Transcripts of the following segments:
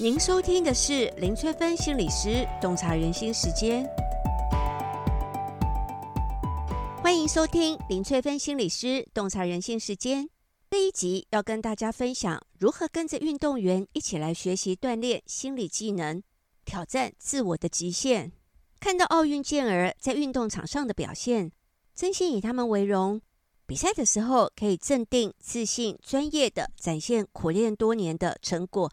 您收听的是林翠芬心理师洞察人心时间，欢迎收听林翠芬心理师洞察人心时间。这一集要跟大家分享如何跟着运动员一起来学习锻炼心理技能，挑战自我的极限。看到奥运健儿在运动场上的表现，真心以他们为荣。比赛的时候可以镇定、自信、专业的展现苦练多年的成果。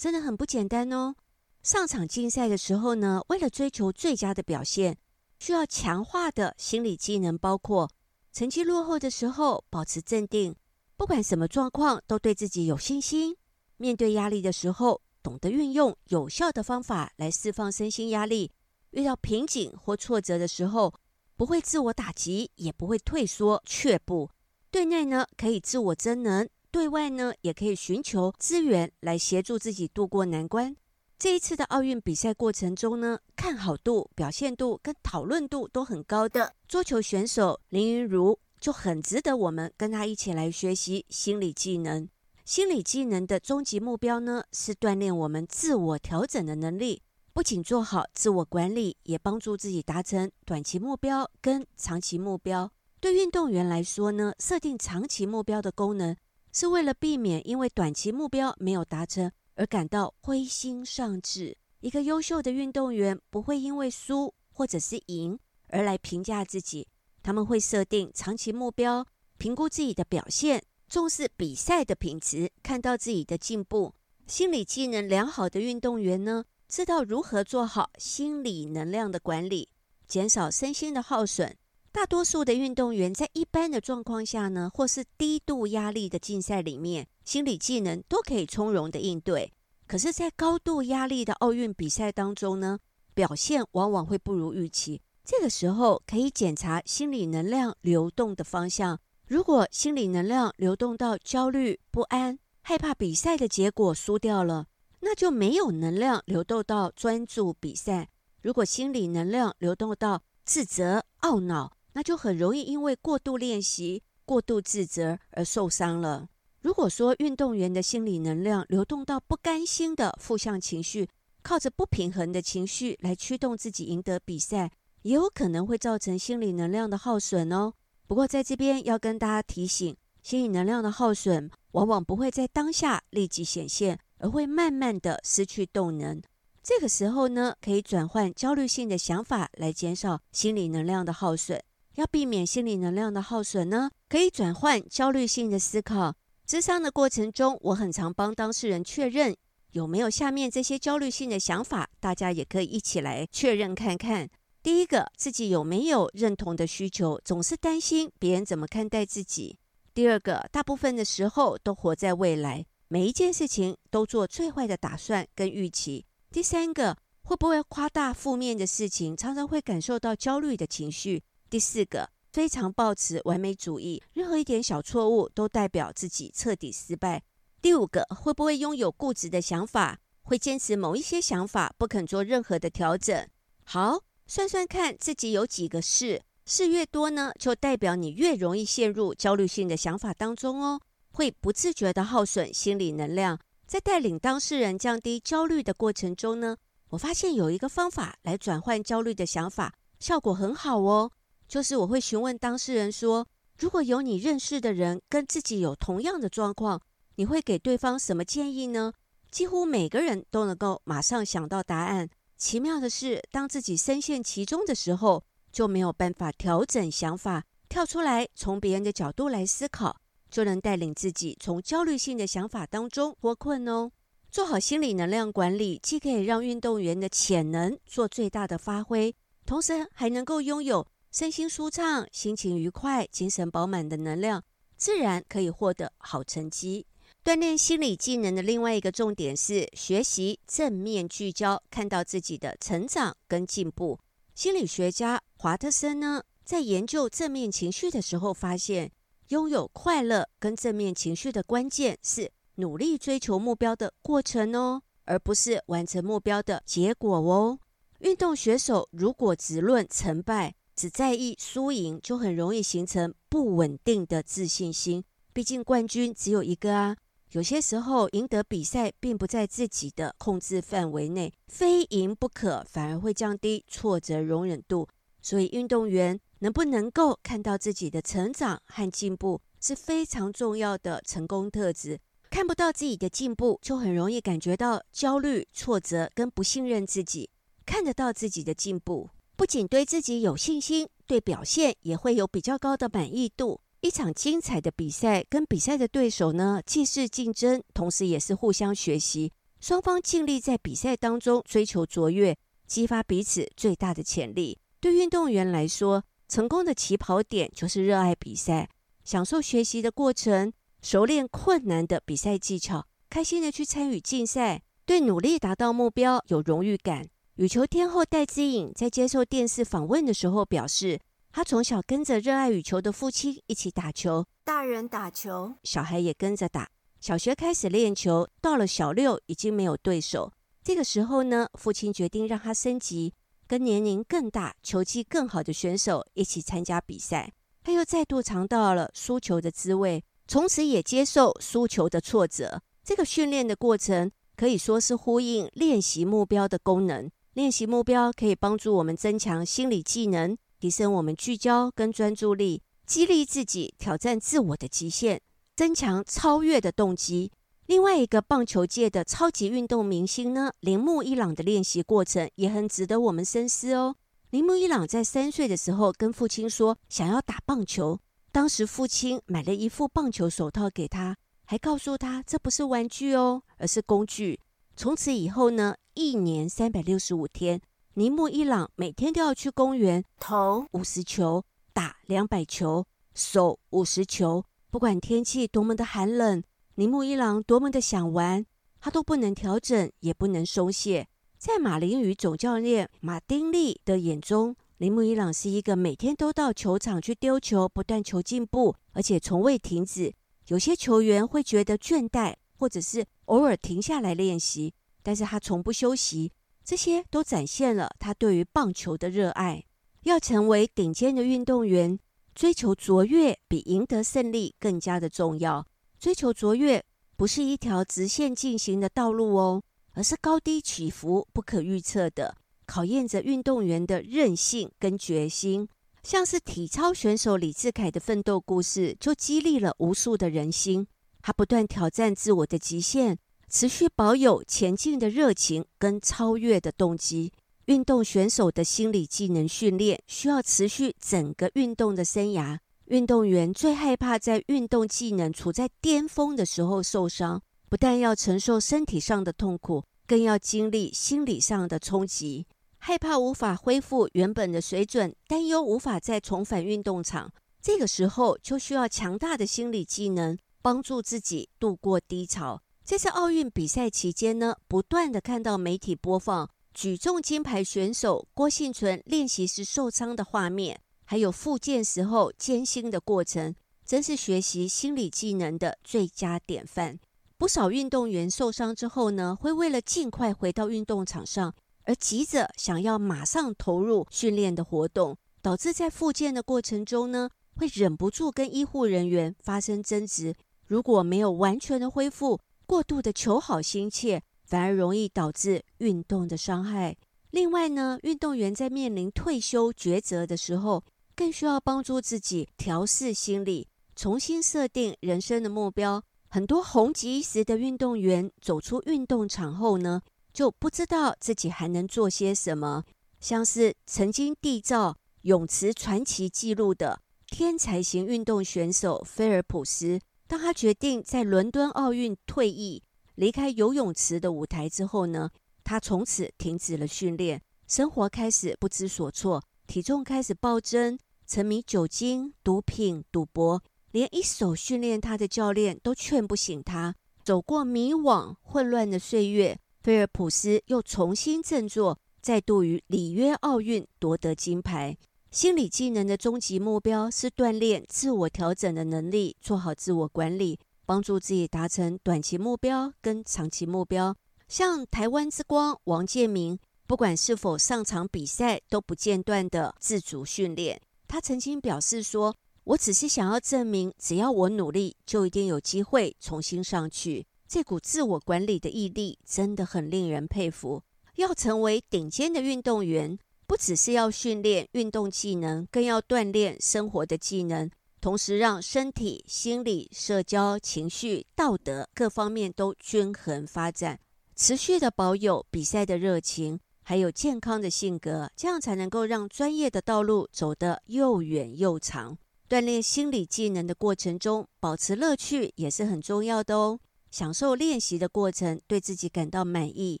真的很不简单哦！上场竞赛的时候呢，为了追求最佳的表现，需要强化的心理技能包括：成绩落后的时候保持镇定，不管什么状况都对自己有信心；面对压力的时候，懂得运用有效的方法来释放身心压力；遇到瓶颈或挫折的时候，不会自我打击，也不会退缩却步，对内呢可以自我增能。对外呢，也可以寻求资源来协助自己渡过难关。这一次的奥运比赛过程中呢，看好度、表现度跟讨论度都很高的桌球选手林昀儒就很值得我们跟他一起来学习心理技能。心理技能的终极目标呢，是锻炼我们自我调整的能力，不仅做好自我管理，也帮助自己达成短期目标跟长期目标。对运动员来说呢，设定长期目标的功能。是为了避免因为短期目标没有达成而感到灰心丧志。一个优秀的运动员不会因为输或者是赢而来评价自己，他们会设定长期目标，评估自己的表现，重视比赛的品质，看到自己的进步。心理技能良好的运动员呢，知道如何做好心理能量的管理，减少身心的耗损。大多数的运动员在一般的状况下呢，或是低度压力的竞赛里面，心理技能都可以从容的应对。可是，在高度压力的奥运比赛当中呢，表现往往会不如预期。这个时候可以检查心理能量流动的方向。如果心理能量流动到焦虑、不安、害怕比赛的结果输掉了，那就没有能量流动到专注比赛。如果心理能量流动到自责、懊恼，那就很容易因为过度练习、过度自责而受伤了。如果说运动员的心理能量流动到不甘心的负向情绪，靠着不平衡的情绪来驱动自己赢得比赛，也有可能会造成心理能量的耗损哦。不过在这边要跟大家提醒，心理能量的耗损往往不会在当下立即显现，而会慢慢的失去动能。这个时候呢，可以转换焦虑性的想法来减少心理能量的耗损。要避免心理能量的耗损呢，可以转换焦虑性的思考。咨商的过程中，我很常帮当事人确认有没有下面这些焦虑性的想法，大家也可以一起来确认看看。第一个，自己有没有认同的需求，总是担心别人怎么看待自己。第二个，大部分的时候都活在未来，每一件事情都做最坏的打算跟预期。第三个，会不会夸大负面的事情，常常会感受到焦虑的情绪。第四个，非常抱持完美主义，任何一点小错误都代表自己彻底失败。第五个，会不会拥有固执的想法，会坚持某一些想法，不肯做任何的调整。好，算算看自己有几个是，是越多呢，就代表你越容易陷入焦虑性的想法当中哦，会不自觉的耗损心理能量。在带领当事人降低焦虑的过程中呢，我发现有一个方法来转换焦虑的想法，效果很好哦。就是我会询问当事人说：“如果有你认识的人跟自己有同样的状况，你会给对方什么建议呢？”几乎每个人都能够马上想到答案。奇妙的是，当自己深陷其中的时候，就没有办法调整想法，跳出来从别人的角度来思考，就能带领自己从焦虑性的想法当中脱困哦。做好心理能量管理，既可以让运动员的潜能做最大的发挥，同时还能够拥有。身心舒畅、心情愉快、精神饱满的能量，自然可以获得好成绩。锻炼心理技能的另外一个重点是学习正面聚焦，看到自己的成长跟进步。心理学家华特森呢，在研究正面情绪的时候，发现拥有快乐跟正面情绪的关键是努力追求目标的过程哦，而不是完成目标的结果哦。运动选手如果只论成败，只在意输赢，就很容易形成不稳定的自信心。毕竟冠军只有一个啊，有些时候赢得比赛并不在自己的控制范围内，非赢不可，反而会降低挫折容忍度。所以，运动员能不能够看到自己的成长和进步，是非常重要的成功特质。看不到自己的进步，就很容易感觉到焦虑、挫折跟不信任自己。看得到自己的进步，不仅对自己有信心，对表现也会有比较高的满意度。一场精彩的比赛跟比赛的对手呢，既是竞争，同时也是互相学习。双方尽力在比赛当中追求卓越，激发彼此最大的潜力。对运动员来说，成功的起跑点就是热爱比赛，享受学习的过程，熟练困难的比赛技巧，开心的去参与竞赛，对努力达到目标有荣誉感。羽球天后戴资颖在接受电视访问的时候表示，她从小跟着热爱羽球的父亲一起打球，大人打球，小孩也跟着打。小学开始练球，到了小六已经没有对手。这个时候呢，父亲决定让他升级。跟年龄更大、球技更好的选手一起参加比赛，他又再度尝到了输球的滋味，从此也接受输球的挫折。这个训练的过程可以说是呼应练习目标的功能。练习目标可以帮助我们增强心理技能，提升我们聚焦跟专注力，激励自己挑战自我的极限，增强超越的动机。另外一个棒球界的超级运动明星呢，铃木一朗的练习过程也很值得我们深思哦。铃木一朗在三岁的时候跟父亲说想要打棒球，当时父亲买了一副棒球手套给他，还告诉他这不是玩具哦，而是工具。从此以后呢，一年三百六十五天，铃木一朗每天都要去公园投五十球，打两百球，守五十球，不管天气多么的寒冷。铃木一朗多么的想玩，他都不能调整，也不能松懈。在马林鱼总教练马丁利的眼中，铃木一朗是一个每天都到球场去丢球，不断求进步，而且从未停止。有些球员会觉得倦怠，或者是偶尔停下来练习，但是他从不休息。这些都展现了他对于棒球的热爱。要成为顶尖的运动员，追求卓越比赢得胜利更加的重要。追求卓越不是一条直线进行的道路哦，而是高低起伏、不可预测的，考验着运动员的韧性跟决心。像是体操选手李志凯的奋斗故事，就激励了无数的人心。他不断挑战自我的极限，持续保有前进的热情跟超越的动机。运动选手的心理技能训练需要持续整个运动的生涯。运动员最害怕在运动技能处在巅峰的时候受伤，不但要承受身体上的痛苦，更要经历心理上的冲击，害怕无法恢复原本的水准，担忧无法再重返运动场。这个时候就需要强大的心理技能，帮助自己度过低潮。这次奥运比赛期间呢，不断的看到媒体播放举重金牌选手郭幸存练习时受伤的画面。还有复健时候艰辛的过程，真是学习心理技能的最佳典范。不少运动员受伤之后呢，会为了尽快回到运动场上，而急着想要马上投入训练的活动，导致在复健的过程中呢，会忍不住跟医护人员发生争执。如果没有完全的恢复，过度的求好心切，反而容易导致运动的伤害。另外呢，运动员在面临退休抉择的时候，更需要帮助自己调试心理，重新设定人生的目标。很多红极一时的运动员走出运动场后呢，就不知道自己还能做些什么。像是曾经缔造泳池传奇纪录的天才型运动选手菲尔普斯，当他决定在伦敦奥运退役，离开游泳池的舞台之后呢，他从此停止了训练，生活开始不知所措，体重开始暴增。沉迷酒精、毒品、赌博，连一手训练他的教练都劝不醒他。走过迷惘、混乱的岁月，菲尔普斯又重新振作，再度于里约奥运夺得金牌。心理技能的终极目标是锻炼自我调整的能力，做好自我管理，帮助自己达成短期目标跟长期目标。像台湾之光王建民，不管是否上场比赛，都不间断的自主训练。他曾经表示说：“我只是想要证明，只要我努力，就一定有机会重新上去。这股自我管理的毅力真的很令人佩服。要成为顶尖的运动员，不只是要训练运动技能，更要锻炼生活的技能，同时让身体、心理、社交、情绪、道德各方面都均衡发展，持续的保有比赛的热情，还有健康的性格，这样才能够让专业的道路走得又远又长。锻炼心理技能的过程中，保持乐趣也是很重要的哦。享受练习的过程，对自己感到满意，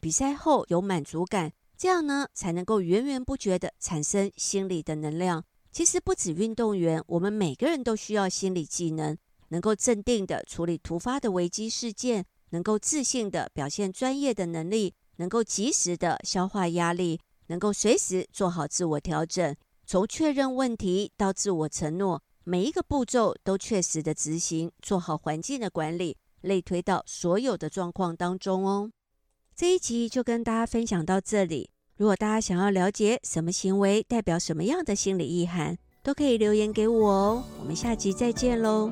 比赛后有满足感，这样呢才能够源源不绝地产生心理的能量。其实不止运动员，我们每个人都需要心理技能，能够镇定地处理突发的危机事件，能够自信地表现专业的能力，能够及时地消化压力，能够随时做好自我调整。从确认问题到自我承诺，每一个步骤都确实的执行，做好环境的管理，类推到所有的状况当中哦。这一集就跟大家分享到这里。如果大家想要了解什么行为代表什么样的心理意涵，都可以留言给我哦。我们下集再见喽。